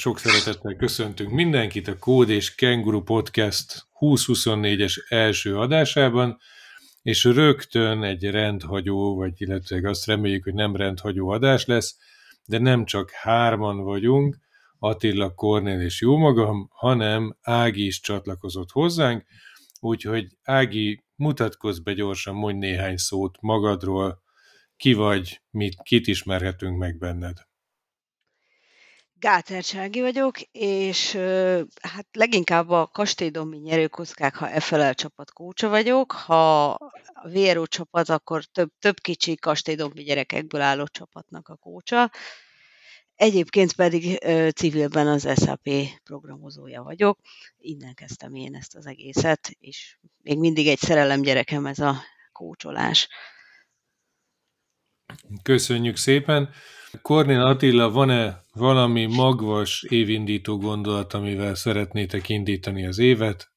Sok szeretettel köszöntünk mindenkit a Kód és Kenguru Podcast 2024-es első adásában, és rögtön egy rendhagyó, vagy illetve azt reméljük, hogy nem rendhagyó adás lesz, de nem csak hárman vagyunk, Attila, Kornél és jó magam, hanem Ági is csatlakozott hozzánk, úgyhogy Ági, mutatkozz be gyorsan, mondj néhány szót magadról, ki vagy, mit, kit ismerhetünk meg benned. Gáter vagyok, és hát leginkább a Kastélydombi nyerőkockák, ha FLL csapat kócsa vagyok, ha a VRO csapat, akkor több, több kicsi Kastélydombi gyerekekből álló csapatnak a kócsa. Egyébként pedig civilben az SAP programozója vagyok. Innen kezdtem én ezt az egészet, és még mindig egy szerelem gyerekem ez a kócsolás. Köszönjük szépen! Kornél Attila, van-e valami magvas évindító gondolat, amivel szeretnétek indítani az évet?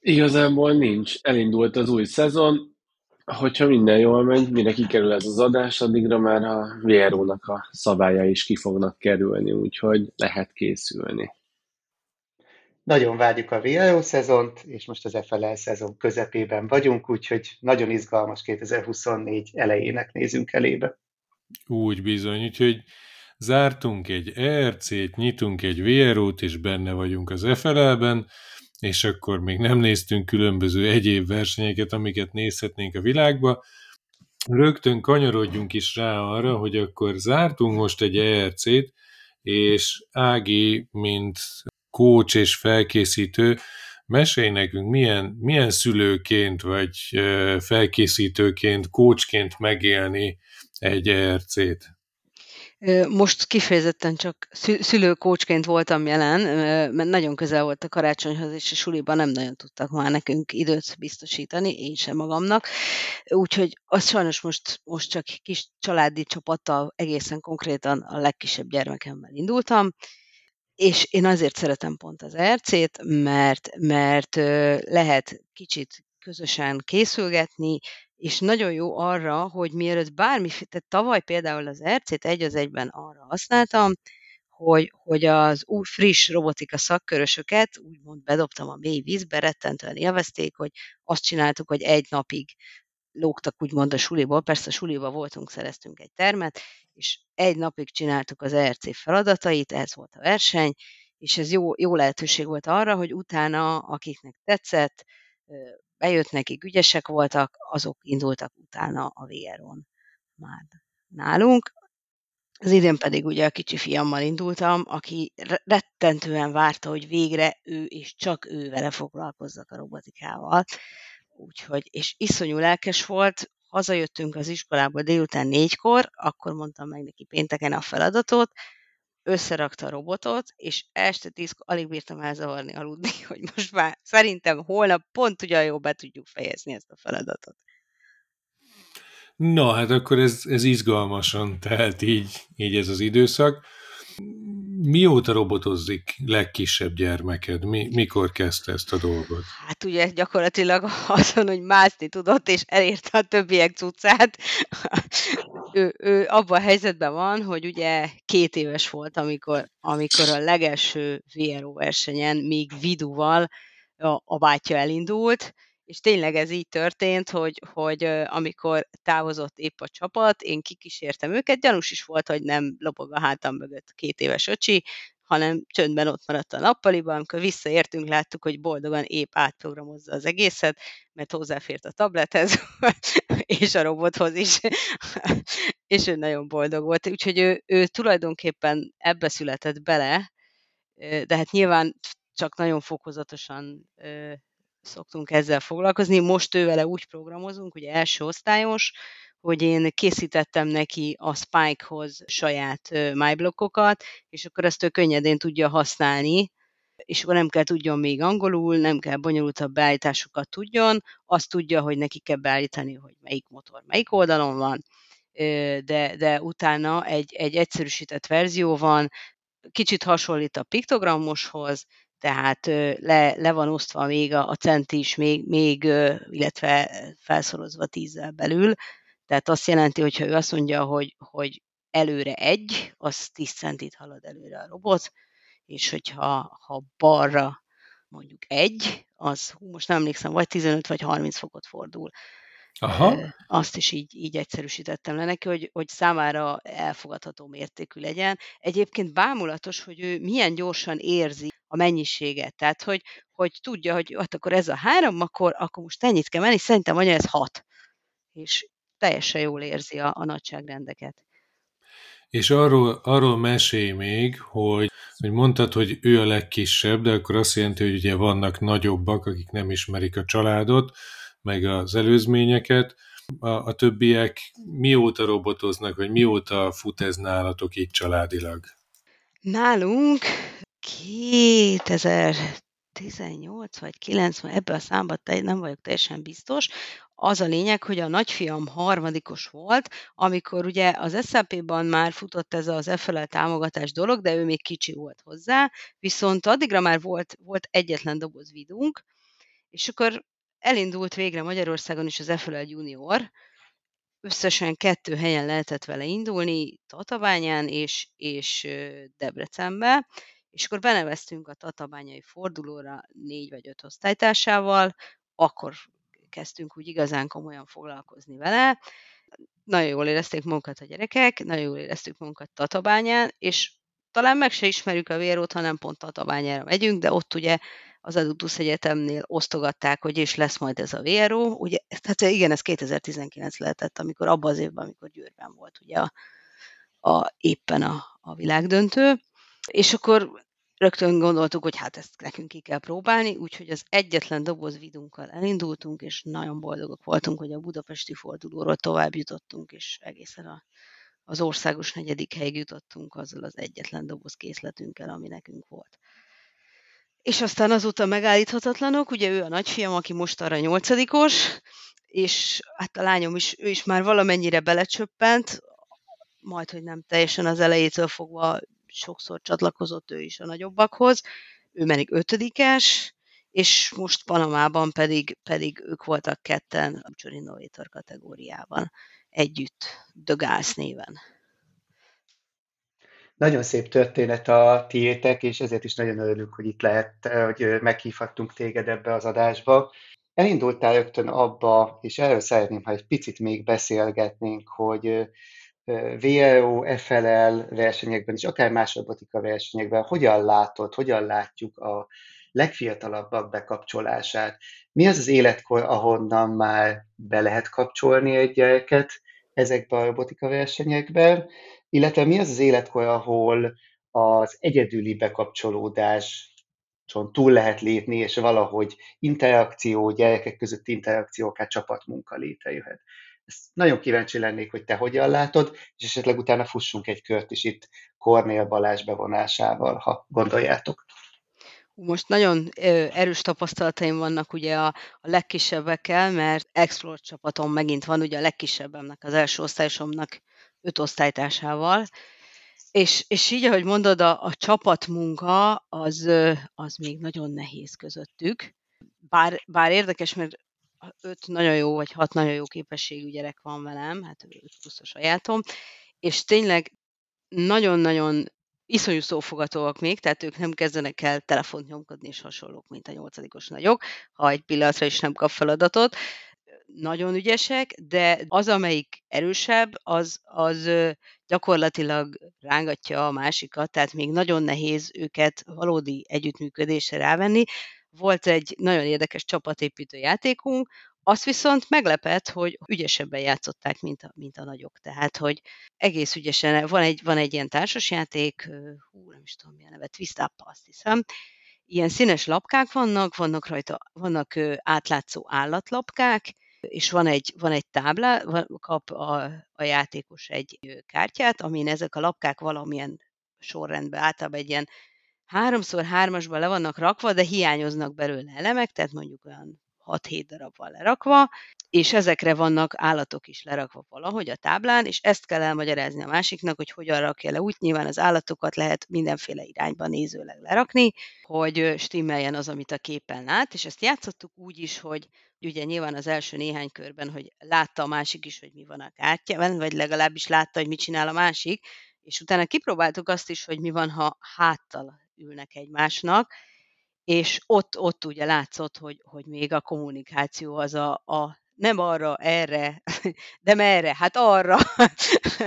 Igazából nincs. Elindult az új szezon. Hogyha minden jól megy, mire kikerül ez az adás, addigra már a VRO-nak a szabálya is ki fognak kerülni, úgyhogy lehet készülni. Nagyon várjuk a VRO szezont, és most az FLL szezon közepében vagyunk, úgyhogy nagyon izgalmas 2024 elejének nézünk elébe. Úgy bizony, úgyhogy zártunk egy ERC-t, nyitunk egy VRO-t, és benne vagyunk az FLL-ben, és akkor még nem néztünk különböző egyéb versenyeket, amiket nézhetnénk a világba. Rögtön kanyarodjunk is rá arra, hogy akkor zártunk most egy ERC-t, és Ági, mint coach és felkészítő, mesélj nekünk, milyen, milyen szülőként vagy felkészítőként, coachként megélni egy ERC-t? Most kifejezetten csak szülőkócsként voltam jelen, mert nagyon közel volt a karácsonyhoz, és a suliban nem nagyon tudtak már nekünk időt biztosítani, én sem magamnak. Úgyhogy azt sajnos most, most csak kis családi csapattal egészen konkrétan a legkisebb gyermekemmel indultam, és én azért szeretem pont az ERC-t, mert, mert lehet kicsit közösen készülgetni, és nagyon jó arra, hogy mielőtt bármi, tehát tavaly például az RC-t egy az egyben arra használtam, hogy, hogy az új friss robotika szakkörösöket úgymond bedobtam a mély vízbe, rettentően élvezték, hogy azt csináltuk, hogy egy napig lógtak úgymond a suliból, persze a suliba voltunk, szereztünk egy termet, és egy napig csináltuk az ERC feladatait, ez volt a verseny, és ez jó, jó lehetőség volt arra, hogy utána, akiknek tetszett, bejött nekik, ügyesek voltak, azok indultak utána a VR-on már nálunk. Az idén pedig ugye a kicsi fiammal indultam, aki rettentően várta, hogy végre ő és csak ő vele foglalkozzak a robotikával. Úgyhogy, és iszonyú lelkes volt, hazajöttünk az iskolából délután négykor, akkor mondtam meg neki pénteken a feladatot, összerakta a robotot, és este tízkor alig bírtam elzavarni aludni, hogy most már szerintem holnap pont ugyan jó be tudjuk fejezni ezt a feladatot. Na, hát akkor ez, ez izgalmasan telt így, így ez az időszak. Mióta robotozik legkisebb gyermeked? Mi, mikor kezdte ezt a dolgot? Hát ugye gyakorlatilag azon, hogy mászni tudott, és elérte a többiek cuccát. ő, ő abban a helyzetben van, hogy ugye két éves volt, amikor, amikor a legelső VRO versenyen még Viduval a, a bátyja elindult, és tényleg ez így történt, hogy, hogy amikor távozott épp a csapat, én kikísértem őket, gyanús is volt, hogy nem lopog a hátam mögött két éves öcsi, hanem csöndben ott maradt a nappaliban, amikor visszaértünk, láttuk, hogy boldogan épp átprogramozza az egészet, mert hozzáfért a tablethez, és a robothoz is, és ő nagyon boldog volt. Úgyhogy ő, ő tulajdonképpen ebbe született bele, de hát nyilván csak nagyon fokozatosan szoktunk ezzel foglalkozni. Most ő vele úgy programozunk, ugye első osztályos, hogy én készítettem neki a Spike-hoz saját myblockokat, és akkor ezt ő könnyedén tudja használni, és akkor nem kell tudjon még angolul, nem kell bonyolultabb beállításokat tudjon, azt tudja, hogy neki kell beállítani, hogy melyik motor melyik oldalon van, de, de utána egy, egy egyszerűsített verzió van, kicsit hasonlít a piktogramoshoz, tehát le, le van osztva még a, a cent is, még, még, illetve felszorozva tízzel belül, tehát azt jelenti, hogy ha ő azt mondja, hogy, hogy előre egy, az 10 centit halad előre a robot, és hogyha ha balra mondjuk egy, az, most nem emlékszem, vagy 15 vagy 30 fokot fordul. Aha. Azt is így, így egyszerűsítettem le neki, hogy, hogy számára elfogadható mértékű legyen. Egyébként bámulatos, hogy ő milyen gyorsan érzi a mennyiséget. Tehát, hogy, hogy tudja, hogy ott akkor ez a három, akkor, akkor most ennyit kell menni, szerintem anya ez hat. És teljesen jól érzi a, a nagyságrendeket. És arról, arról mesélj még, hogy, hogy mondtad, hogy ő a legkisebb, de akkor azt jelenti, hogy ugye vannak nagyobbak, akik nem ismerik a családot, meg az előzményeket. A, a többiek mióta robotoznak, vagy mióta fut ez nálatok így családilag? Nálunk 2018 vagy 9, ebben a számban nem vagyok teljesen biztos. Az a lényeg, hogy a nagyfiam harmadikos volt, amikor ugye az SAP-ban már futott ez az FLL támogatás dolog, de ő még kicsi volt hozzá, viszont addigra már volt, volt egyetlen doboz vidunk, és akkor elindult végre Magyarországon is az FLL Junior, összesen kettő helyen lehetett vele indulni, Tatabányán és, és Debrecenbe, és akkor beneveztünk a tatabányai fordulóra négy vagy öt osztálytársával, akkor kezdtünk úgy igazán komolyan foglalkozni vele. Nagyon jól érezték magukat a gyerekek, nagyon jól éreztük magunkat Tatabányán, és talán meg se ismerjük a vérót, hanem pont Tatabányára megyünk, de ott ugye az Edutus Egyetemnél osztogatták, hogy és lesz majd ez a VRO. Ugye, tehát igen, ez 2019 lehetett, amikor abban az évben, amikor Győrben volt ugye a, a, éppen a, a világdöntő. És akkor rögtön gondoltuk, hogy hát ezt nekünk ki kell próbálni, úgyhogy az egyetlen doboz vidunkkal elindultunk, és nagyon boldogok voltunk, hogy a budapesti fordulóról tovább jutottunk, és egészen a, az országos negyedik helyig jutottunk azzal az egyetlen doboz készletünkkel, ami nekünk volt. És aztán azóta megállíthatatlanok, ugye ő a nagyfiam, aki most arra nyolcadikos, és hát a lányom is, ő is már valamennyire belecsöppent, majd, hogy nem teljesen az elejétől fogva sokszor csatlakozott ő is a nagyobbakhoz, ő pedig ötödikes, és most Panamában pedig, pedig ők voltak ketten a Innovator kategóriában együtt, Gas néven. Nagyon szép történet a tiétek, és ezért is nagyon örülünk, hogy itt lehet, hogy meghívhattunk téged ebbe az adásba. Elindultál rögtön abba, és erről szeretném, ha egy picit még beszélgetnénk, hogy VLO, FLL versenyekben, és akár más robotika versenyekben hogyan látod, hogyan látjuk a legfiatalabbak bekapcsolását? Mi az az életkor, ahonnan már be lehet kapcsolni egy gyereket ezekbe a robotika versenyekben, illetve mi az az életkor, ahol az egyedüli bekapcsolódás túl lehet lépni, és valahogy interakció, gyerekek közötti interakció, akár csapatmunka létrejöhet. Ezt nagyon kíváncsi lennék, hogy te hogyan látod, és esetleg utána fussunk egy kört is itt Kornél Balázs bevonásával, ha gondoljátok. Most nagyon erős tapasztalataim vannak ugye a, a legkisebbekkel, mert Explore csapatom megint van, ugye a legkisebbemnek, az első osztályosomnak öt osztálytársával, és, és így, ahogy mondod, a, a csapatmunka az, az még nagyon nehéz közöttük. Bár, bár érdekes, mert öt nagyon jó, vagy hat nagyon jó képességű gyerek van velem, hát öt plusz a sajátom, és tényleg nagyon-nagyon iszonyú szófogatóak még, tehát ők nem kezdenek el telefont nyomkodni és hasonlók, mint a nyolcadikos nagyok, ha egy pillanatra is nem kap feladatot. Nagyon ügyesek, de az, amelyik erősebb, az, az gyakorlatilag rángatja a másikat, tehát még nagyon nehéz őket valódi együttműködésre rávenni. Volt egy nagyon érdekes csapatépítő játékunk, azt viszont meglepett, hogy ügyesebben játszották, mint a, mint a nagyok. Tehát, hogy egész ügyesen, van egy, van egy ilyen társasjáték, hú, nem is tudom milyen neve, Twist Up, azt hiszem, ilyen színes lapkák vannak, vannak rajta, vannak átlátszó állatlapkák, és van egy, van egy táblá, kap a, a játékos egy kártyát, amin ezek a lapkák valamilyen sorrendben, általában egy ilyen háromszor hármasban le vannak rakva, de hiányoznak belőle elemek, tehát mondjuk olyan 6-7 darab van lerakva, és ezekre vannak állatok is lerakva valahogy a táblán, és ezt kell elmagyarázni a másiknak, hogy hogyan rakja le. Úgy nyilván az állatokat lehet mindenféle irányba nézőleg lerakni, hogy stimmeljen az, amit a képen lát, és ezt játszottuk úgy is, hogy ugye nyilván az első néhány körben, hogy látta a másik is, hogy mi van a kártyában, vagy legalábbis látta, hogy mit csinál a másik, és utána kipróbáltuk azt is, hogy mi van, ha háttal ülnek egymásnak, és ott, ott ugye látszott, hogy, hogy még a kommunikáció az a, a nem arra, erre, de merre? Hát arra.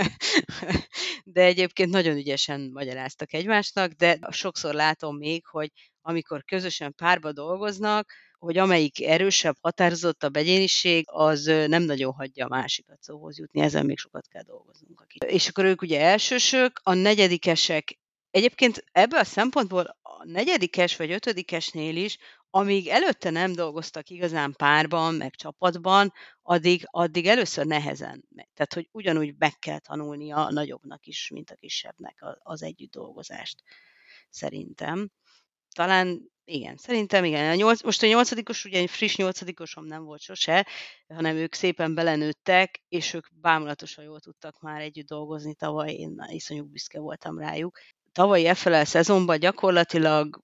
de egyébként nagyon ügyesen magyaráztak egymásnak, de sokszor látom még, hogy amikor közösen párba dolgoznak, hogy amelyik erősebb, határozottabb egyéniség, az nem nagyon hagyja a másikat szóhoz jutni, ezen még sokat kell dolgoznunk. És akkor ők ugye elsősök, a negyedikesek Egyébként ebből a szempontból negyedikes vagy ötödikesnél is, amíg előtte nem dolgoztak igazán párban, meg csapatban, addig, addig először nehezen. Tehát, hogy ugyanúgy meg kell tanulnia a nagyobbnak is, mint a kisebbnek az együtt dolgozást, szerintem. Talán igen, szerintem igen. A nyolc, most a nyolcadikos, ugye friss nyolcadikosom nem volt sose, hanem ők szépen belenőttek, és ők bámulatosan jól tudtak már együtt dolgozni tavaly, én iszonyú büszke voltam rájuk tavalyi FLL szezonban gyakorlatilag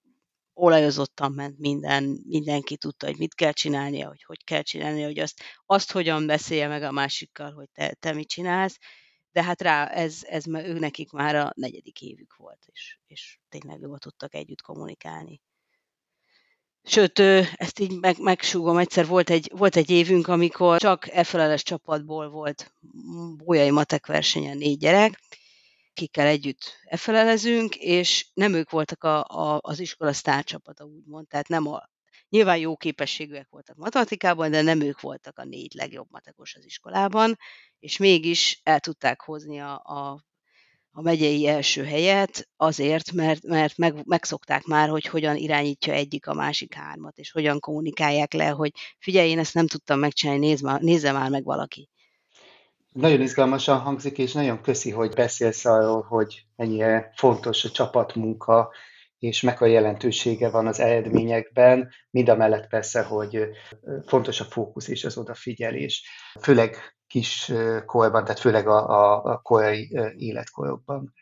olajozottan ment minden, mindenki tudta, hogy mit kell csinálnia, hogy hogy kell csinálnia, hogy azt, azt hogyan beszélje meg a másikkal, hogy te, te mit csinálsz, de hát rá ez, ez ő nekik már a negyedik évük volt, és, és tényleg jól tudtak együtt kommunikálni. Sőt, ezt így meg, megsúgom, egyszer volt egy, volt egy évünk, amikor csak FLL-es csapatból volt bolyai matek versenyen négy gyerek, akikkel együtt efelelezünk, és nem ők voltak a, a, az iskola sztárcsapata, úgymond, tehát nem a, nyilván jó képességűek voltak matematikában, de nem ők voltak a négy legjobb matekos az iskolában, és mégis el tudták hozni a, a, a megyei első helyet azért, mert, mert meg, megszokták már, hogy hogyan irányítja egyik a másik hármat, és hogyan kommunikálják le, hogy figyelj, én ezt nem tudtam megcsinálni, nézz már, nézze már meg valaki. Nagyon izgalmasan hangzik, és nagyon köszi, hogy beszélsz arról, hogy mennyire fontos a csapatmunka, és meg a jelentősége van az eredményekben, mind a mellett persze, hogy fontos a fókusz és az odafigyelés, főleg kis korban, tehát főleg a, a, a korai életkorokban.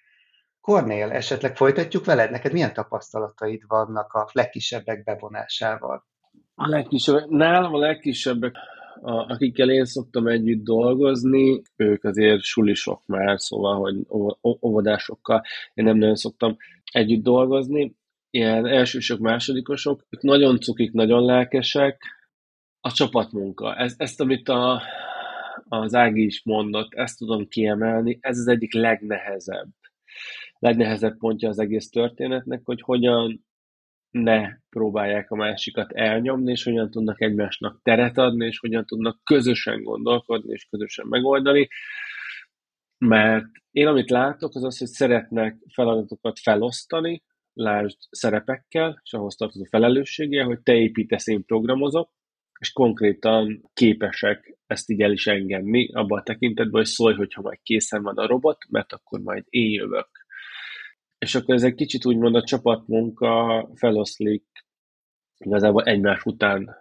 Kornél, esetleg folytatjuk veled? Neked milyen tapasztalataid vannak a legkisebbek bevonásával? A legkisebb, nálam a legkisebbek a, akikkel én szoktam együtt dolgozni, ők azért sulisok már, szóval, hogy óvodásokkal én nem nagyon szoktam együtt dolgozni. Ilyen elsősök, másodikosok, ők nagyon cukik, nagyon lelkesek. A csapatmunka, ez, ezt, amit a, az Ági is mondott, ezt tudom kiemelni, ez az egyik legnehezebb legnehezebb pontja az egész történetnek, hogy hogyan ne próbálják a másikat elnyomni, és hogyan tudnak egymásnak teret adni, és hogyan tudnak közösen gondolkodni, és közösen megoldani. Mert én amit látok, az az, hogy szeretnek feladatokat felosztani, lásd szerepekkel, és ahhoz tartozó felelősséggel, hogy te építesz, én programozok, és konkrétan képesek ezt így el is engedni, abban a tekintetben, hogy szólj, hogyha majd készen van a robot, mert akkor majd én jövök és akkor ez egy kicsit úgymond a csapatmunka feloszlik igazából egymás után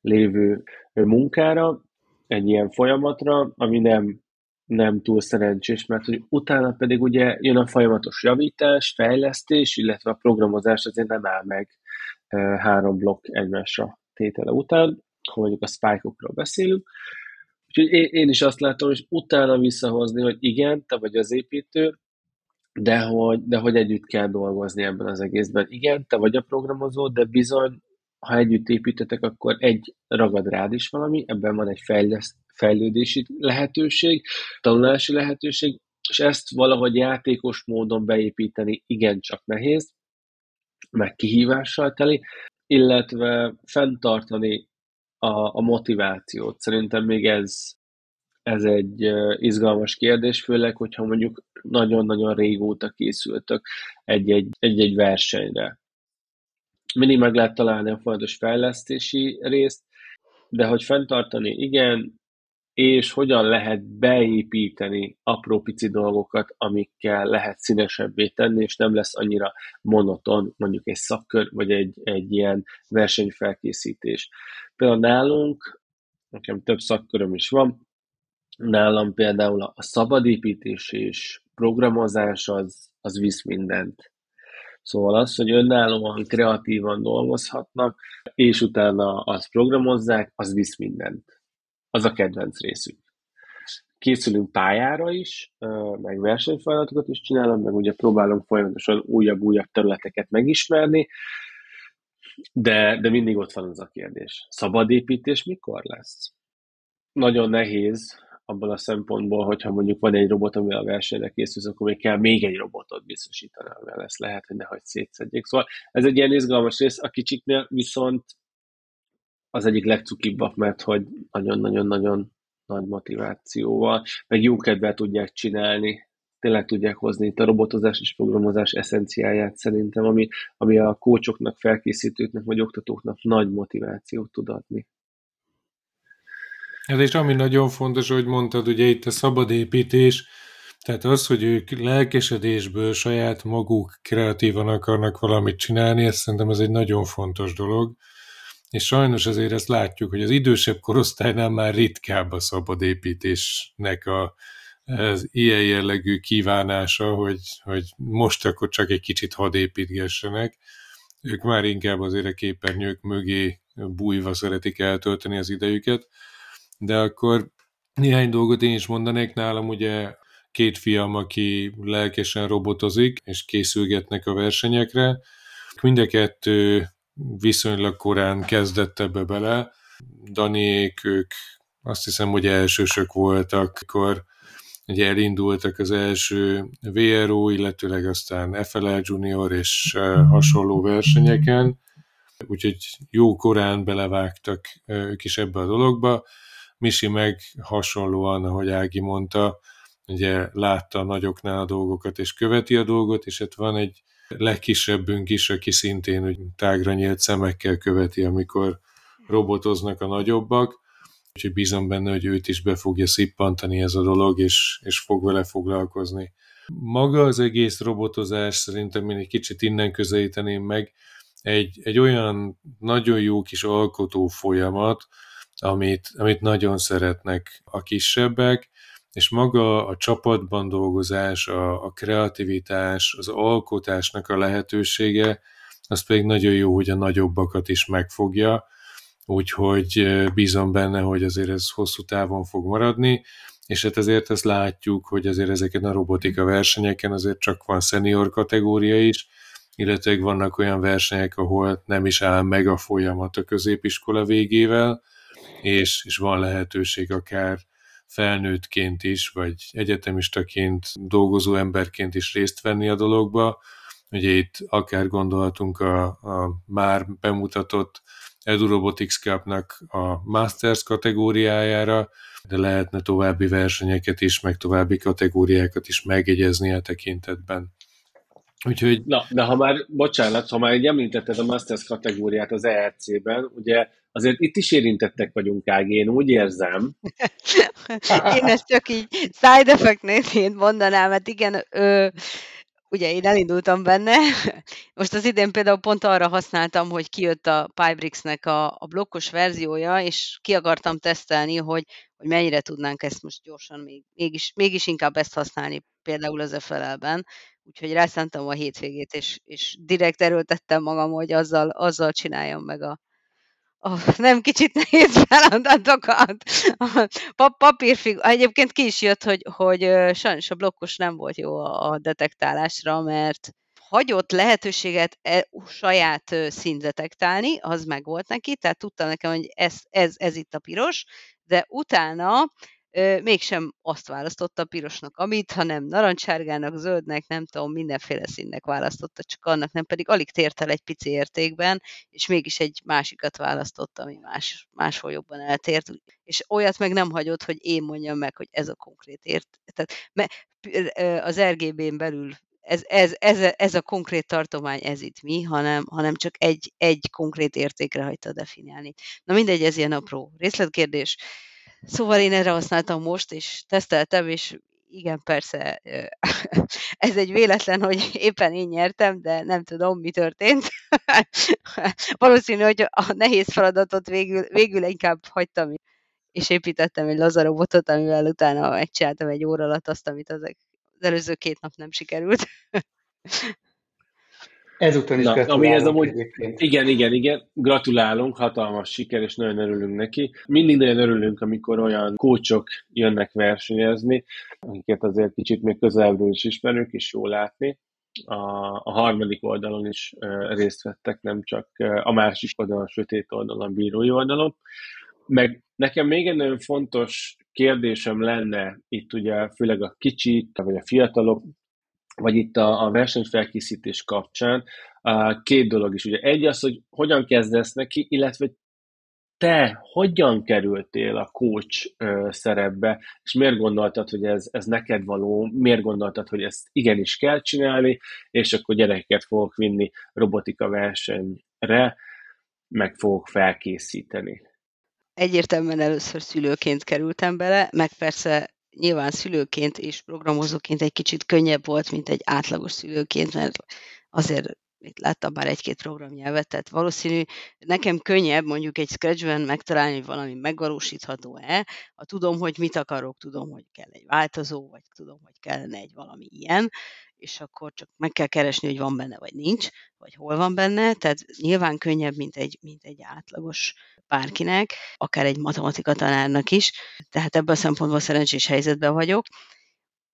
lévő munkára, egy ilyen folyamatra, ami nem, nem túl szerencsés, mert hogy utána pedig ugye jön a folyamatos javítás, fejlesztés, illetve a programozás azért nem áll meg három blokk egymásra tétele után, ha mondjuk a spike-okról beszélünk. Úgyhogy én is azt látom, hogy utána visszahozni, hogy igen, te vagy az építő, de hogy, de hogy együtt kell dolgozni ebben az egészben. Igen, te vagy a programozó, de bizony, ha együtt építetek, akkor egy ragad rád is valami, ebben van egy fejlesz, fejlődési lehetőség, tanulási lehetőség, és ezt valahogy játékos módon beépíteni igencsak nehéz, meg kihívással teli, illetve fenntartani a, a motivációt. Szerintem még ez, ez egy izgalmas kérdés, főleg, hogyha mondjuk nagyon-nagyon régóta készültök egy-egy versenyre. Mindig meg lehet találni a fontos fejlesztési részt, de hogy fenntartani, igen, és hogyan lehet beépíteni apró pici dolgokat, amikkel lehet színesebbé tenni, és nem lesz annyira monoton mondjuk egy szakkör, vagy egy, egy ilyen versenyfelkészítés. Például nálunk, nekem több szakköröm is van, nálam például a szabadépítés és programozás az, az visz mindent. Szóval az, hogy önállóan, kreatívan dolgozhatnak, és utána azt programozzák, az visz mindent. Az a kedvenc részük. Készülünk pályára is, meg versenyfeladatokat is csinálunk, meg ugye próbálunk folyamatosan újabb-újabb területeket megismerni, de, de mindig ott van az a kérdés. Szabad építés mikor lesz? Nagyon nehéz abban a szempontból, hogyha mondjuk van egy robot, ami a versenyre készül, akkor még kell még egy robotot biztosítani, amivel lesz lehet, hogy nehogy szétszedjék. Szóval ez egy ilyen izgalmas rész, a kicsiknél viszont az egyik legcukibbak, mert hogy nagyon-nagyon-nagyon nagy motivációval, meg jó kedvel tudják csinálni, tényleg tudják hozni itt a robotozás és programozás eszenciáját szerintem, ami, ami a kócsoknak, felkészítőknek vagy oktatóknak nagy motivációt tud adni. Ez és ami nagyon fontos, hogy mondtad, ugye itt a szabad építés, tehát az, hogy ők lelkesedésből saját maguk kreatívan akarnak valamit csinálni, ezt szerintem ez egy nagyon fontos dolog. És sajnos azért ezt látjuk, hogy az idősebb korosztálynál már ritkább a szabad építésnek a, az ilyen jellegű kívánása, hogy, hogy most akkor csak egy kicsit hadd építgessenek. Ők már inkább azért a képernyők mögé bújva szeretik eltölteni az idejüket de akkor néhány dolgot én is mondanék nálam, ugye két fiam, aki lelkesen robotozik, és készülgetnek a versenyekre. Mind a kettő viszonylag korán kezdett ebbe bele. Daniék, ők azt hiszem, hogy elsősök voltak, akkor ugye elindultak az első VRO, illetőleg aztán FLL Junior és hasonló versenyeken, úgyhogy jó korán belevágtak ők is ebbe a dologba. Misi meg hasonlóan, ahogy Ági mondta, ugye látta a nagyoknál a dolgokat, és követi a dolgot, és hát van egy legkisebbünk is, aki szintén úgy tágra nyílt szemekkel követi, amikor robotoznak a nagyobbak, úgyhogy bízom benne, hogy őt is be fogja szippantani ez a dolog, és, és fog vele foglalkozni. Maga az egész robotozás szerintem én egy kicsit innen közelíteném meg, egy, egy olyan nagyon jó kis alkotó folyamat, amit, amit nagyon szeretnek a kisebbek, és maga a csapatban dolgozás, a, a kreativitás, az alkotásnak a lehetősége, az pedig nagyon jó, hogy a nagyobbakat is megfogja, úgyhogy bízom benne, hogy azért ez hosszú távon fog maradni, és hát ezért ezt látjuk, hogy azért ezeken a robotika versenyeken azért csak van senior kategória is, illetve vannak olyan versenyek, ahol nem is áll meg a folyamat a középiskola végével, és, és van lehetőség akár felnőttként is, vagy egyetemistaként, dolgozó emberként is részt venni a dologba. Ugye itt akár gondolhatunk a, a már bemutatott Edu Robotics Cup-nak a Masters kategóriájára, de lehetne további versenyeket is, meg további kategóriákat is megjegyezni a tekintetben. Úgyhogy... Na, de ha már, bocsánat, ha már egy említetted a Masters kategóriát az ERC-ben, ugye azért itt is érintettek vagyunk, Ági, én úgy érzem. én ezt csak így side effect mondanám, mert igen, ö, ugye én elindultam benne, most az idén például pont arra használtam, hogy kijött a Pybrix-nek a, a blokkos verziója, és ki akartam tesztelni, hogy, hogy mennyire tudnánk ezt most gyorsan még, mégis, mégis inkább ezt használni például az FLL-ben, úgyhogy rászántam a hétvégét, és, és direkt erőltettem magam, hogy azzal, azzal csináljam meg a, a nem kicsit nehéz feladatokat. A papírfig, egyébként ki is jött, hogy, hogy sajnos a blokkos nem volt jó a, detektálásra, mert hagyott lehetőséget e, saját szint detektálni, az meg volt neki, tehát tudtam nekem, hogy ez, ez, ez itt a piros, de utána mégsem azt választotta pirosnak, amit, hanem narancsárgának, zöldnek, nem tudom, mindenféle színnek választotta, csak annak nem pedig alig tért el egy pici értékben, és mégis egy másikat választotta, ami más, máshol jobban eltért, és olyat meg nem hagyott, hogy én mondjam meg, hogy ez a konkrét ért. Tehát az RGB-n belül ez, ez, ez, ez a konkrét tartomány, ez itt mi, hanem, hanem csak egy, egy konkrét értékre hagyta definiálni. Na mindegy, ez ilyen apró részletkérdés. Szóval én erre használtam most, és teszteltem, és igen, persze, ez egy véletlen, hogy éppen én nyertem, de nem tudom, mi történt. Valószínű, hogy a nehéz feladatot végül, végül inkább hagytam, és építettem egy lazarobotot, amivel utána megcsináltam egy óra alatt azt, amit az előző két nap nem sikerült. Ezúton is Na, gratulálunk amihez amúgy, egyébként. igen, igen, igen, gratulálunk, hatalmas siker, és nagyon örülünk neki. Mindig nagyon örülünk, amikor olyan kócsok jönnek versenyezni, akiket azért kicsit még közelebbről is ismerünk, és jó látni. A, a harmadik oldalon is uh, részt vettek, nem csak uh, a másik oldalon, a sötét oldalon, a bírói oldalon. Meg nekem még egy nagyon fontos kérdésem lenne itt ugye főleg a kicsik, vagy a fiatalok vagy itt a, a versenyfelkészítés kapcsán két dolog is. Ugye egy az, hogy hogyan kezdesz neki, illetve te hogyan kerültél a coach szerepbe, és miért gondoltad, hogy ez, ez neked való, miért gondoltad, hogy ezt igenis kell csinálni, és akkor gyerekeket fogok vinni robotika versenyre, meg fogok felkészíteni. Egyértelműen először szülőként kerültem bele, meg persze nyilván szülőként és programozóként egy kicsit könnyebb volt, mint egy átlagos szülőként, mert azért itt láttam már egy-két programnyelvet, tehát valószínű nekem könnyebb mondjuk egy Scratchben megtalálni, hogy valami megvalósítható-e, ha tudom, hogy mit akarok, tudom, hogy kell egy változó, vagy tudom, hogy kellene egy valami ilyen, és akkor csak meg kell keresni, hogy van benne, vagy nincs, vagy hol van benne, tehát nyilván könnyebb, mint egy, mint egy átlagos bárkinek, akár egy matematika tanárnak is, tehát ebből a szempontból szerencsés helyzetben vagyok,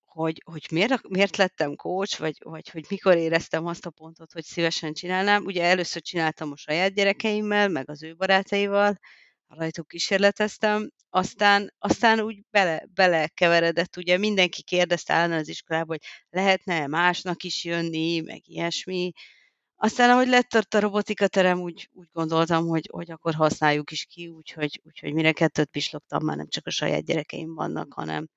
hogy, hogy miért, miért lettem coach, vagy, vagy hogy mikor éreztem azt a pontot, hogy szívesen csinálnám. Ugye először csináltam a saját gyerekeimmel, meg az ő barátaival, rajtuk kísérleteztem, aztán, aztán úgy bele, belekeveredett, ugye mindenki kérdezte állandóan az iskolában, hogy lehetne másnak is jönni, meg ilyesmi, aztán, ahogy lett ott a robotika terem, úgy, úgy gondoltam, hogy, hogy akkor használjuk is ki, úgyhogy, úgyhogy mire kettőt pislogtam, már nem csak a saját gyerekeim vannak, hanem,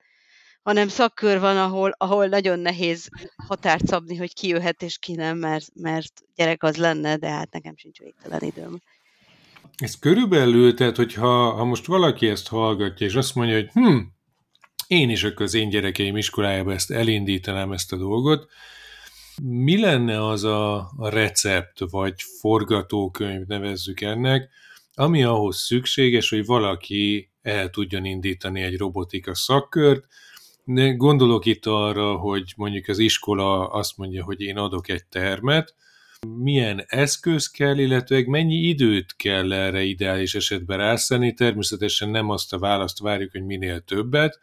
hanem szakkör van, ahol, ahol nagyon nehéz határt szabni, hogy ki jöhet és ki nem, mert, mert gyerek az lenne, de hát nekem sincs végtelen időm. Ez körülbelül, tehát hogyha ha most valaki ezt hallgatja, és azt mondja, hogy hm, én is akkor az én gyerekeim iskolájába ezt elindítanám ezt a dolgot, mi lenne az a, recept, vagy forgatókönyv, nevezzük ennek, ami ahhoz szükséges, hogy valaki el tudjon indítani egy robotika szakkört. Gondolok itt arra, hogy mondjuk az iskola azt mondja, hogy én adok egy termet, milyen eszköz kell, illetve mennyi időt kell erre ideális esetben rászállni. Természetesen nem azt a választ várjuk, hogy minél többet,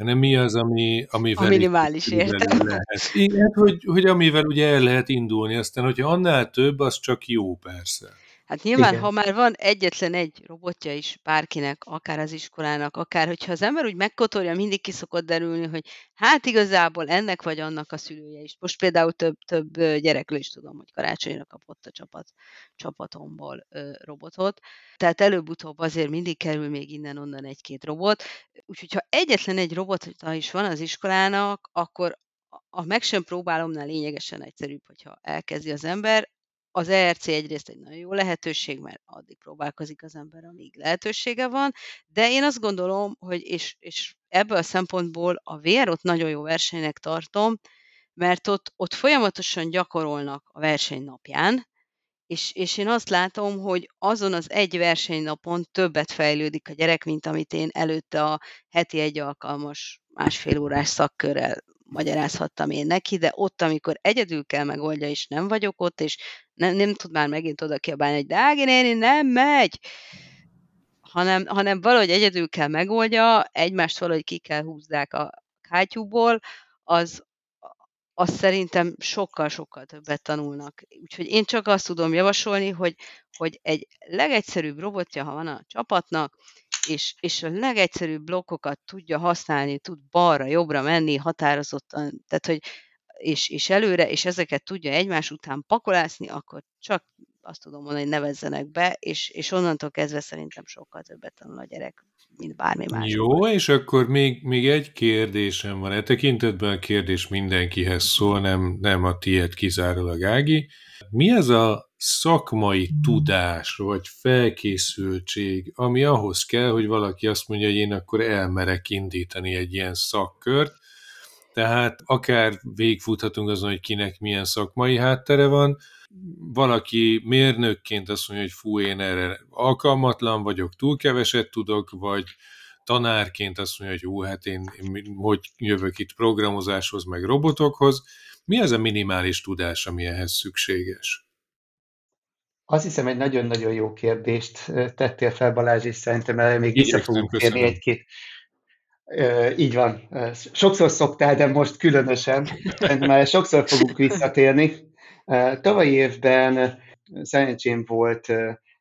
hanem mi az, ami, amivel... A minimális értem. Lehet. Igen, hogy, hogy amivel ugye el lehet indulni, aztán hogyha annál több, az csak jó persze. Hát nyilván, Igen. ha már van egyetlen egy robotja is bárkinek, akár az iskolának, akár hogyha az ember úgy megkotorja, mindig ki szokott derülni, hogy hát igazából ennek vagy annak a szülője is. Most például több, több gyerekről is tudom, hogy karácsonyra kapott a csapat, csapatomból ö, robotot. Tehát előbb-utóbb azért mindig kerül még innen-onnan egy-két robot. Úgyhogy ha egyetlen egy robota is van az iskolának, akkor a meg sem próbálomnál lényegesen egyszerűbb, hogyha elkezdi az ember, az ERC egyrészt egy nagyon jó lehetőség, mert addig próbálkozik az ember, amíg lehetősége van, de én azt gondolom, hogy és, és ebből a szempontból a VR-ot nagyon jó versenynek tartom, mert ott, ott folyamatosan gyakorolnak a versenynapján, és, és én azt látom, hogy azon az egy versenynapon többet fejlődik a gyerek, mint amit én előtte a heti egy alkalmas másfél órás szakkörrel magyarázhattam én neki, de ott, amikor egyedül kell megoldja, és nem vagyok ott, és nem, nem tud már megint oda kiabálni, hogy Dági néni, nem megy, hanem, hanem valahogy egyedül kell megoldja, egymást valahogy ki kell húzzák a kátyúból, az, az szerintem sokkal-sokkal többet tanulnak. Úgyhogy én csak azt tudom javasolni, hogy, hogy egy legegyszerűbb robotja, ha van a csapatnak, és, és a legegyszerűbb blokkokat tudja használni, tud balra, jobbra menni határozottan, tehát hogy és, és előre, és ezeket tudja egymás után pakolászni, akkor csak azt tudom mondani, hogy nevezzenek be, és, és onnantól kezdve szerintem sokkal többet tanul a gyerek, mint bármi más. Jó, és akkor még, még egy kérdésem van. E tekintetben a kérdés mindenkihez szól, nem, nem a tiéd kizárólag, Ági. Mi az a szakmai tudás, vagy felkészültség, ami ahhoz kell, hogy valaki azt mondja, hogy én akkor elmerek indítani egy ilyen szakkört, tehát akár végfuthatunk azon, hogy kinek milyen szakmai háttere van, valaki mérnökként azt mondja, hogy fú, én erre alkalmatlan vagyok, túl keveset tudok, vagy tanárként azt mondja, hogy hú, hát én, én hogy jövök itt programozáshoz, meg robotokhoz, Mi az a minimális tudás, ami ehhez szükséges? Azt hiszem, egy nagyon-nagyon jó kérdést tettél fel, Balázs, és szerintem erre még vissza fogunk térni egy-két. Így van. Sokszor szoktál, de most különösen. Erre sokszor fogunk visszatérni. Tavalyi évben szerencsém volt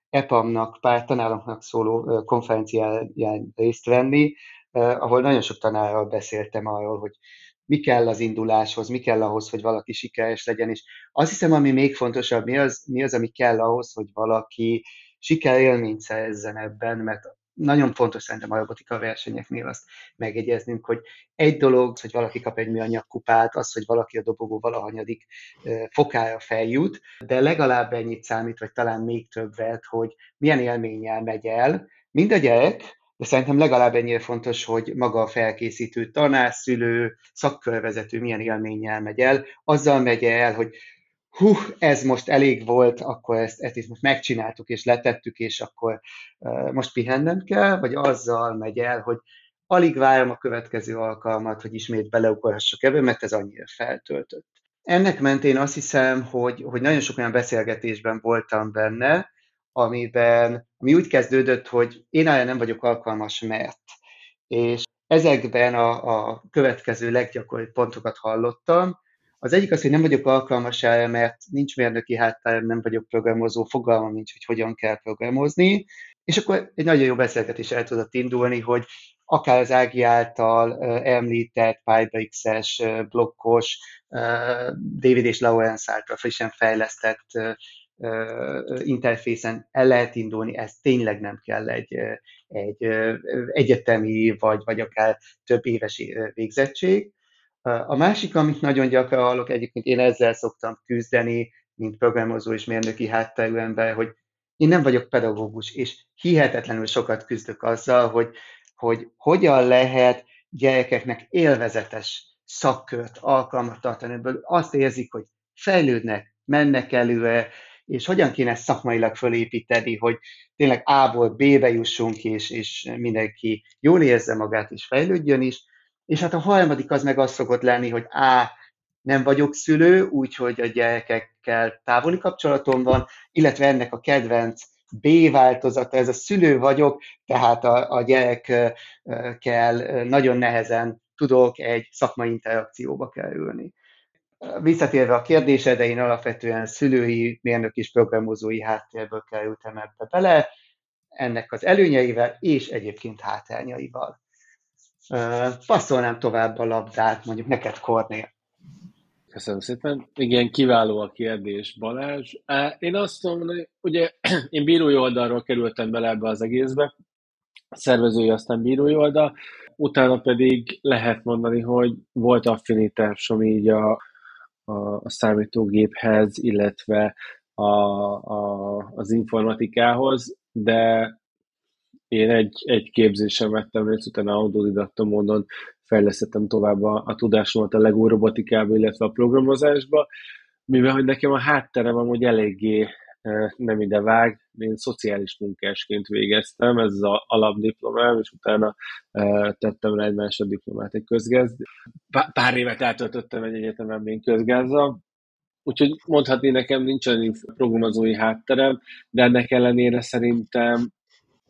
EPAM-nak, pár tanárunknak szóló konferenciáján részt venni, ahol nagyon sok tanárral beszéltem arról, hogy mi kell az induláshoz, mi kell ahhoz, hogy valaki sikeres legyen, és azt hiszem, ami még fontosabb, mi az, mi az ami kell ahhoz, hogy valaki sikerélményt szerezzen ebben, mert nagyon fontos szerintem a robotika versenyeknél azt megjegyeznünk, hogy egy dolog, hogy valaki kap egy műanyag kupát, az, hogy valaki a dobogó valahanyadik fokára feljut, de legalább ennyit számít, vagy talán még többet, hogy milyen élménnyel megy el, mind a gyerek, de szerintem legalább ennyire fontos, hogy maga a felkészítő tanár, szülő, szakkörvezető milyen élménnyel megy el, azzal megy el, hogy hú, ez most elég volt, akkor ezt, ezt most megcsináltuk és letettük, és akkor most pihennem kell, vagy azzal megy el, hogy alig várom a következő alkalmat, hogy ismét beleugorhassak ebbe, mert ez annyira feltöltött. Ennek mentén azt hiszem, hogy, hogy nagyon sok olyan beszélgetésben voltam benne, amiben, ami úgy kezdődött, hogy én erre nem vagyok alkalmas, mert. És ezekben a, a következő leggyakoribb pontokat hallottam. Az egyik az, hogy nem vagyok alkalmas erre, mert nincs mérnöki háttérem, nem vagyok programozó, fogalmam nincs, hogy hogyan kell programozni. És akkor egy nagyon jó beszélgetés el tudott indulni, hogy akár az Ági által említett PyBX-es, blokkos, David és Lawrence által frissen fejlesztett interfészen el lehet indulni, ez tényleg nem kell egy, egy egyetemi vagy, vagy akár több éves végzettség. A másik, amit nagyon gyakran hallok, egyébként én ezzel szoktam küzdeni, mint programozó és mérnöki hátterű ember, hogy én nem vagyok pedagógus, és hihetetlenül sokat küzdök azzal, hogy, hogy hogyan lehet gyerekeknek élvezetes szakkört, alkalmat tartani, ebből azt érzik, hogy fejlődnek, mennek előre, és hogyan kéne szakmailag fölépíteni, hogy tényleg A-ból B-be jussunk, és, és mindenki jól érze magát, és fejlődjön is. És hát a harmadik az meg az szokott lenni, hogy A, nem vagyok szülő, úgyhogy a gyerekekkel távoli kapcsolatom van, illetve ennek a kedvenc B változata, ez a szülő vagyok, tehát a, a gyerekkel nagyon nehezen tudok egy szakmai interakcióba kerülni. Visszatérve a kérdésedre, én alapvetően szülői, mérnök és programozói háttérből kerültem ebbe bele, ennek az előnyeivel és egyébként hátrányaival. Passzolnám tovább a labdát, mondjuk neked, Kornél. Köszönöm szépen. Igen, kiváló a kérdés, Balázs. Én azt mondom, ugye én bírói oldalról kerültem bele ebbe az egészbe, szervezői aztán bírói oldal, utána pedig lehet mondani, hogy volt affinitásom így a, a, a számítógéphez, illetve a, a, az informatikához, de én egy, egy képzésen vettem részt, utána autodidakta módon fejlesztettem tovább a, a tudásomat a LEGO robotikába, illetve a programozásba, mivel hogy nekem a hátterem amúgy eléggé nem ide vág, én szociális munkásként végeztem, ez az alapdiplomám, és utána tettem rá egy másoddiplomát egy közgáz. Pár évet eltöltöttem egy egyetemen még közgázzal, úgyhogy mondhatni nekem nincsen programozói hátterem, de ennek ellenére szerintem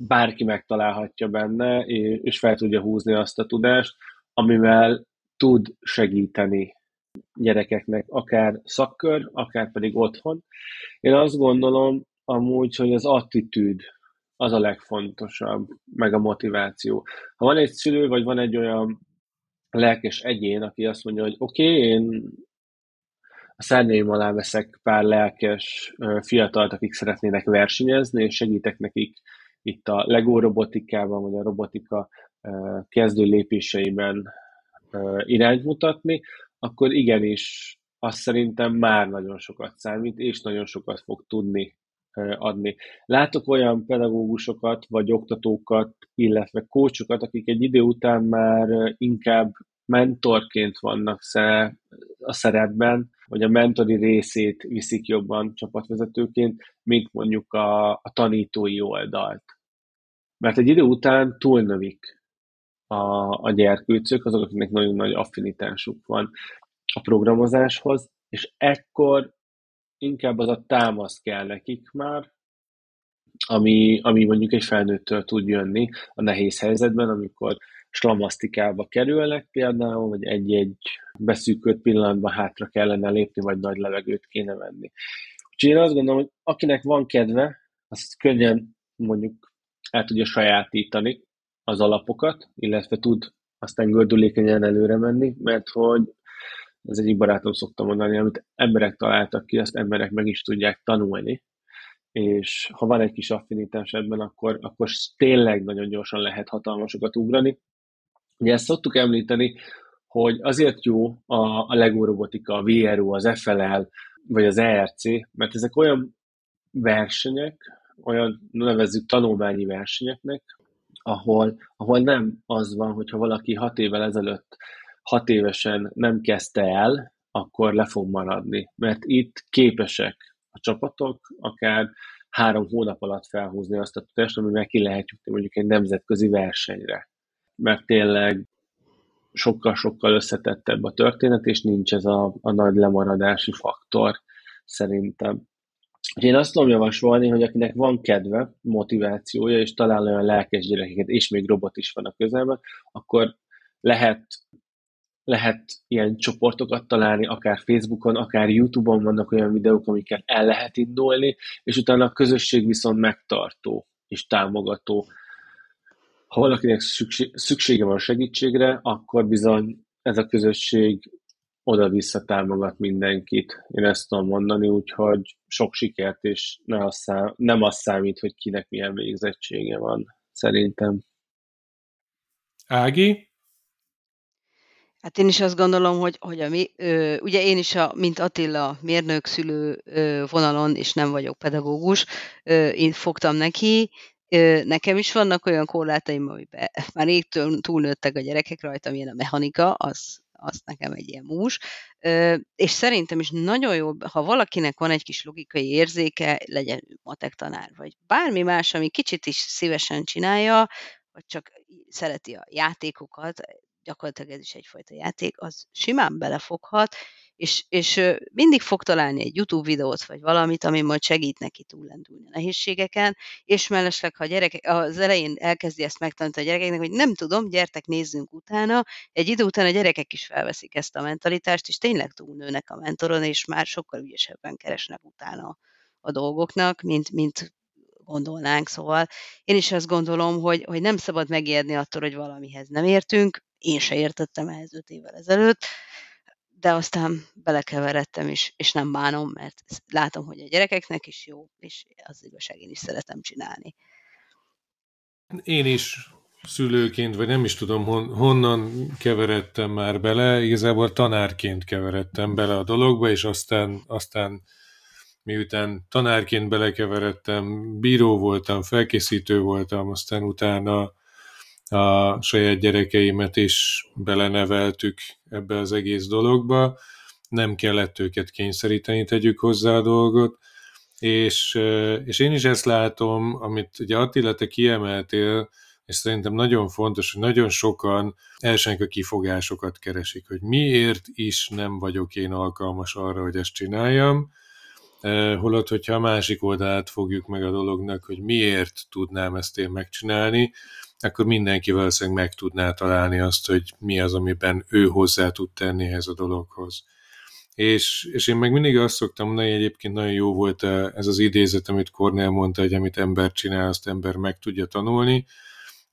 bárki megtalálhatja benne, és fel tudja húzni azt a tudást, amivel tud segíteni gyerekeknek, akár szakkör, akár pedig otthon. Én azt gondolom amúgy, hogy az attitűd az a legfontosabb, meg a motiváció. Ha van egy szülő, vagy van egy olyan lelkes egyén, aki azt mondja, hogy oké, okay, én a szárnyaim alá veszek pár lelkes fiatalt, akik szeretnének versenyezni, és segítek nekik itt a Lego robotikában, vagy a robotika kezdő lépéseiben irányt mutatni, akkor igenis azt szerintem már nagyon sokat számít, és nagyon sokat fog tudni adni. Látok olyan pedagógusokat, vagy oktatókat, illetve kócsokat, akik egy idő után már inkább mentorként vannak a szerepben, vagy a mentori részét viszik jobban csapatvezetőként, mint mondjuk a, a tanítói oldalt. Mert egy idő után túlnövik a, a gyerkőcök, azok, akiknek nagyon nagy affinitásuk van. a programozáshoz, és ekkor inkább az a támasz kell nekik már, ami, ami mondjuk egy felnőttől tud jönni a nehéz helyzetben, amikor slamasztikába kerülnek például, vagy egy-egy beszűkült pillanatban hátra kellene lépni, vagy nagy levegőt kéne venni. Úgyhogy én azt gondolom, hogy akinek van kedve, azt könnyen mondjuk el tudja sajátítani az alapokat, illetve tud aztán gördülékenyen előre menni, mert hogy ez egyik barátom szokta mondani, amit emberek találtak ki, azt emberek meg is tudják tanulni, és ha van egy kis affinitás ebben, akkor, akkor tényleg nagyon gyorsan lehet hatalmasokat ugrani. Ugye ezt szoktuk említeni, hogy azért jó a, a LEGO robotika, a VRO, az FLL, vagy az ERC, mert ezek olyan versenyek, olyan nevezzük tanulmányi versenyeknek, ahol, ahol nem az van, hogyha valaki hat évvel ezelőtt hat évesen nem kezdte el, akkor le fog maradni. Mert itt képesek a csapatok akár három hónap alatt felhúzni azt a tudást, amivel ki lehet jutni mondjuk egy nemzetközi versenyre. Mert tényleg sokkal-sokkal összetettebb a történet, és nincs ez a, a nagy lemaradási faktor szerintem. Én azt tudom javasolni, hogy akinek van kedve, motivációja, és talál olyan lelkes gyerekeket, és még robot is van a közelben, akkor lehet lehet ilyen csoportokat találni, akár Facebookon, akár YouTube-on vannak olyan videók, amiket el lehet indulni, és utána a közösség viszont megtartó és támogató. Ha valakinek szüksége van segítségre, akkor bizony ez a közösség oda-vissza támogat mindenkit. Én ezt tudom mondani, úgyhogy sok sikert, és ne az szám, nem az számít, hogy kinek milyen végzettsége van, szerintem. Ági? Hát én is azt gondolom, hogy, hogy a mi, ö, ugye én is, a, mint Attila, mérnök szülő ö, vonalon, és nem vagyok pedagógus, ö, én fogtam neki, ö, nekem is vannak olyan korlátaim, amiben már rég túlnőttek a gyerekek rajta, milyen a mechanika, az, az nekem egy ilyen mús, ö, és szerintem is nagyon jó, ha valakinek van egy kis logikai érzéke, legyen matek tanár, vagy bármi más, ami kicsit is szívesen csinálja, vagy csak szereti a játékokat, gyakorlatilag ez is egyfajta játék, az simán belefoghat, és, és mindig fog találni egy YouTube videót, vagy valamit, ami majd segít neki túllendülni a nehézségeken, és mellesleg, ha a gyerek az elején elkezdi ezt megtanítani a gyerekeknek, hogy nem tudom, gyertek, nézzünk utána, egy idő után a gyerekek is felveszik ezt a mentalitást, és tényleg túlnőnek a mentoron, és már sokkal ügyesebben keresnek utána a dolgoknak, mint, mint gondolnánk. Szóval én is azt gondolom, hogy, hogy nem szabad megijedni attól, hogy valamihez nem értünk, én se értettem ehhez öt évvel ezelőtt, de aztán belekeveredtem, és, és nem bánom, mert látom, hogy a gyerekeknek is jó, és az igazság én is szeretem csinálni. Én is szülőként, vagy nem is tudom hon, honnan keveredtem már bele, igazából tanárként keveredtem bele a dologba, és aztán, aztán miután tanárként belekeveredtem, bíró voltam, felkészítő voltam, aztán utána a saját gyerekeimet is beleneveltük ebbe az egész dologba, nem kellett őket kényszeríteni, tegyük hozzá a dolgot, és, és én is ezt látom, amit ugye Attila, te kiemeltél, és szerintem nagyon fontos, hogy nagyon sokan elsőnek a kifogásokat keresik, hogy miért is nem vagyok én alkalmas arra, hogy ezt csináljam, holott, hogyha a másik oldalát fogjuk meg a dolognak, hogy miért tudnám ezt én megcsinálni, akkor mindenki valószínűleg meg tudná találni azt, hogy mi az, amiben ő hozzá tud tenni ehhez a dologhoz. És, és én meg mindig azt szoktam mondani, egyébként nagyon jó volt ez az idézet, amit Cornell mondta, hogy amit ember csinál, azt ember meg tudja tanulni,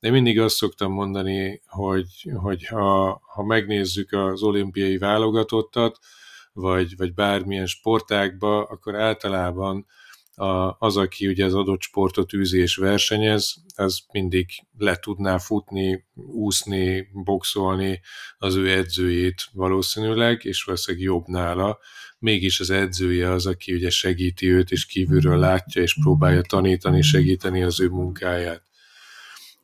de mindig azt szoktam mondani, hogy, hogy ha, ha megnézzük az olimpiai válogatottat, vagy, vagy bármilyen sportákba, akkor általában a, az, aki ugye az adott sportot űzi és versenyez, az mindig le tudná futni, úszni, boxolni az ő edzőjét valószínűleg, és valószínűleg jobb nála. Mégis az edzője az, aki ugye segíti őt, és kívülről látja, és próbálja tanítani, segíteni az ő munkáját.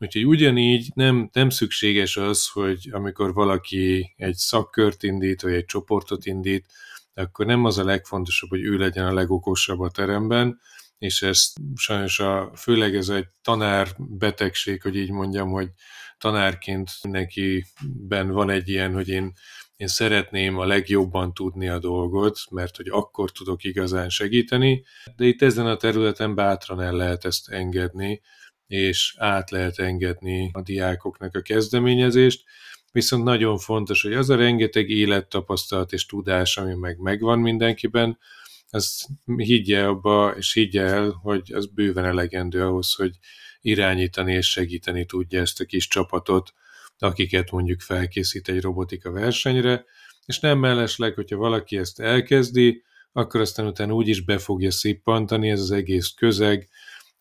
Úgyhogy ugyanígy nem, nem szükséges az, hogy amikor valaki egy szakkört indít, vagy egy csoportot indít, akkor nem az a legfontosabb, hogy ő legyen a legokosabb a teremben, és ez sajnos a, főleg ez egy tanár betegség, hogy így mondjam, hogy tanárként mindenkiben van egy ilyen, hogy én, én szeretném a legjobban tudni a dolgot, mert hogy akkor tudok igazán segíteni, de itt ezen a területen bátran el lehet ezt engedni, és át lehet engedni a diákoknak a kezdeményezést, viszont nagyon fontos, hogy az a rengeteg élettapasztalat és tudás, ami meg megvan mindenkiben, az higgye abba, és higgye el, hogy az bőven elegendő ahhoz, hogy irányítani és segíteni tudja ezt a kis csapatot, akiket mondjuk felkészít egy robotika versenyre, és nem mellesleg, hogyha valaki ezt elkezdi, akkor aztán utána úgy is be fogja szippantani ez az egész közeg,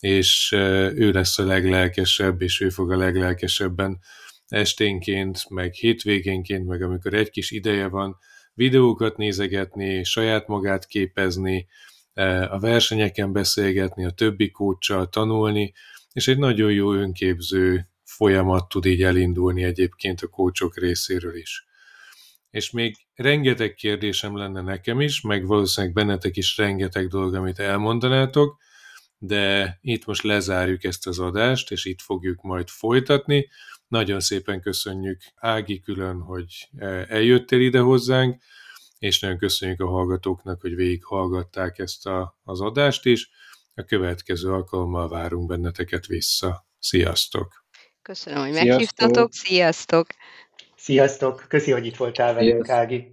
és ő lesz a leglelkesebb, és ő fog a leglelkesebben esténként, meg hétvégénként, meg amikor egy kis ideje van, videókat nézegetni, saját magát képezni, a versenyeken beszélgetni, a többi kócsal tanulni, és egy nagyon jó önképző folyamat tud így elindulni egyébként a kócsok részéről is. És még rengeteg kérdésem lenne nekem is, meg valószínűleg bennetek is rengeteg dolog, amit elmondanátok, de itt most lezárjuk ezt az adást, és itt fogjuk majd folytatni. Nagyon szépen köszönjük Ági külön, hogy e, eljöttél ide hozzánk, és nagyon köszönjük a hallgatóknak, hogy végighallgatták ezt a, az adást is. A következő alkalommal várunk benneteket vissza. Sziasztok! Köszönöm, hogy Sziasztok. meghívtatok. Sziasztok! Sziasztok! Köszi, hogy itt voltál velünk, Ági.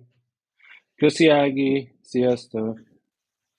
Köszi, Ági. Sziasztok!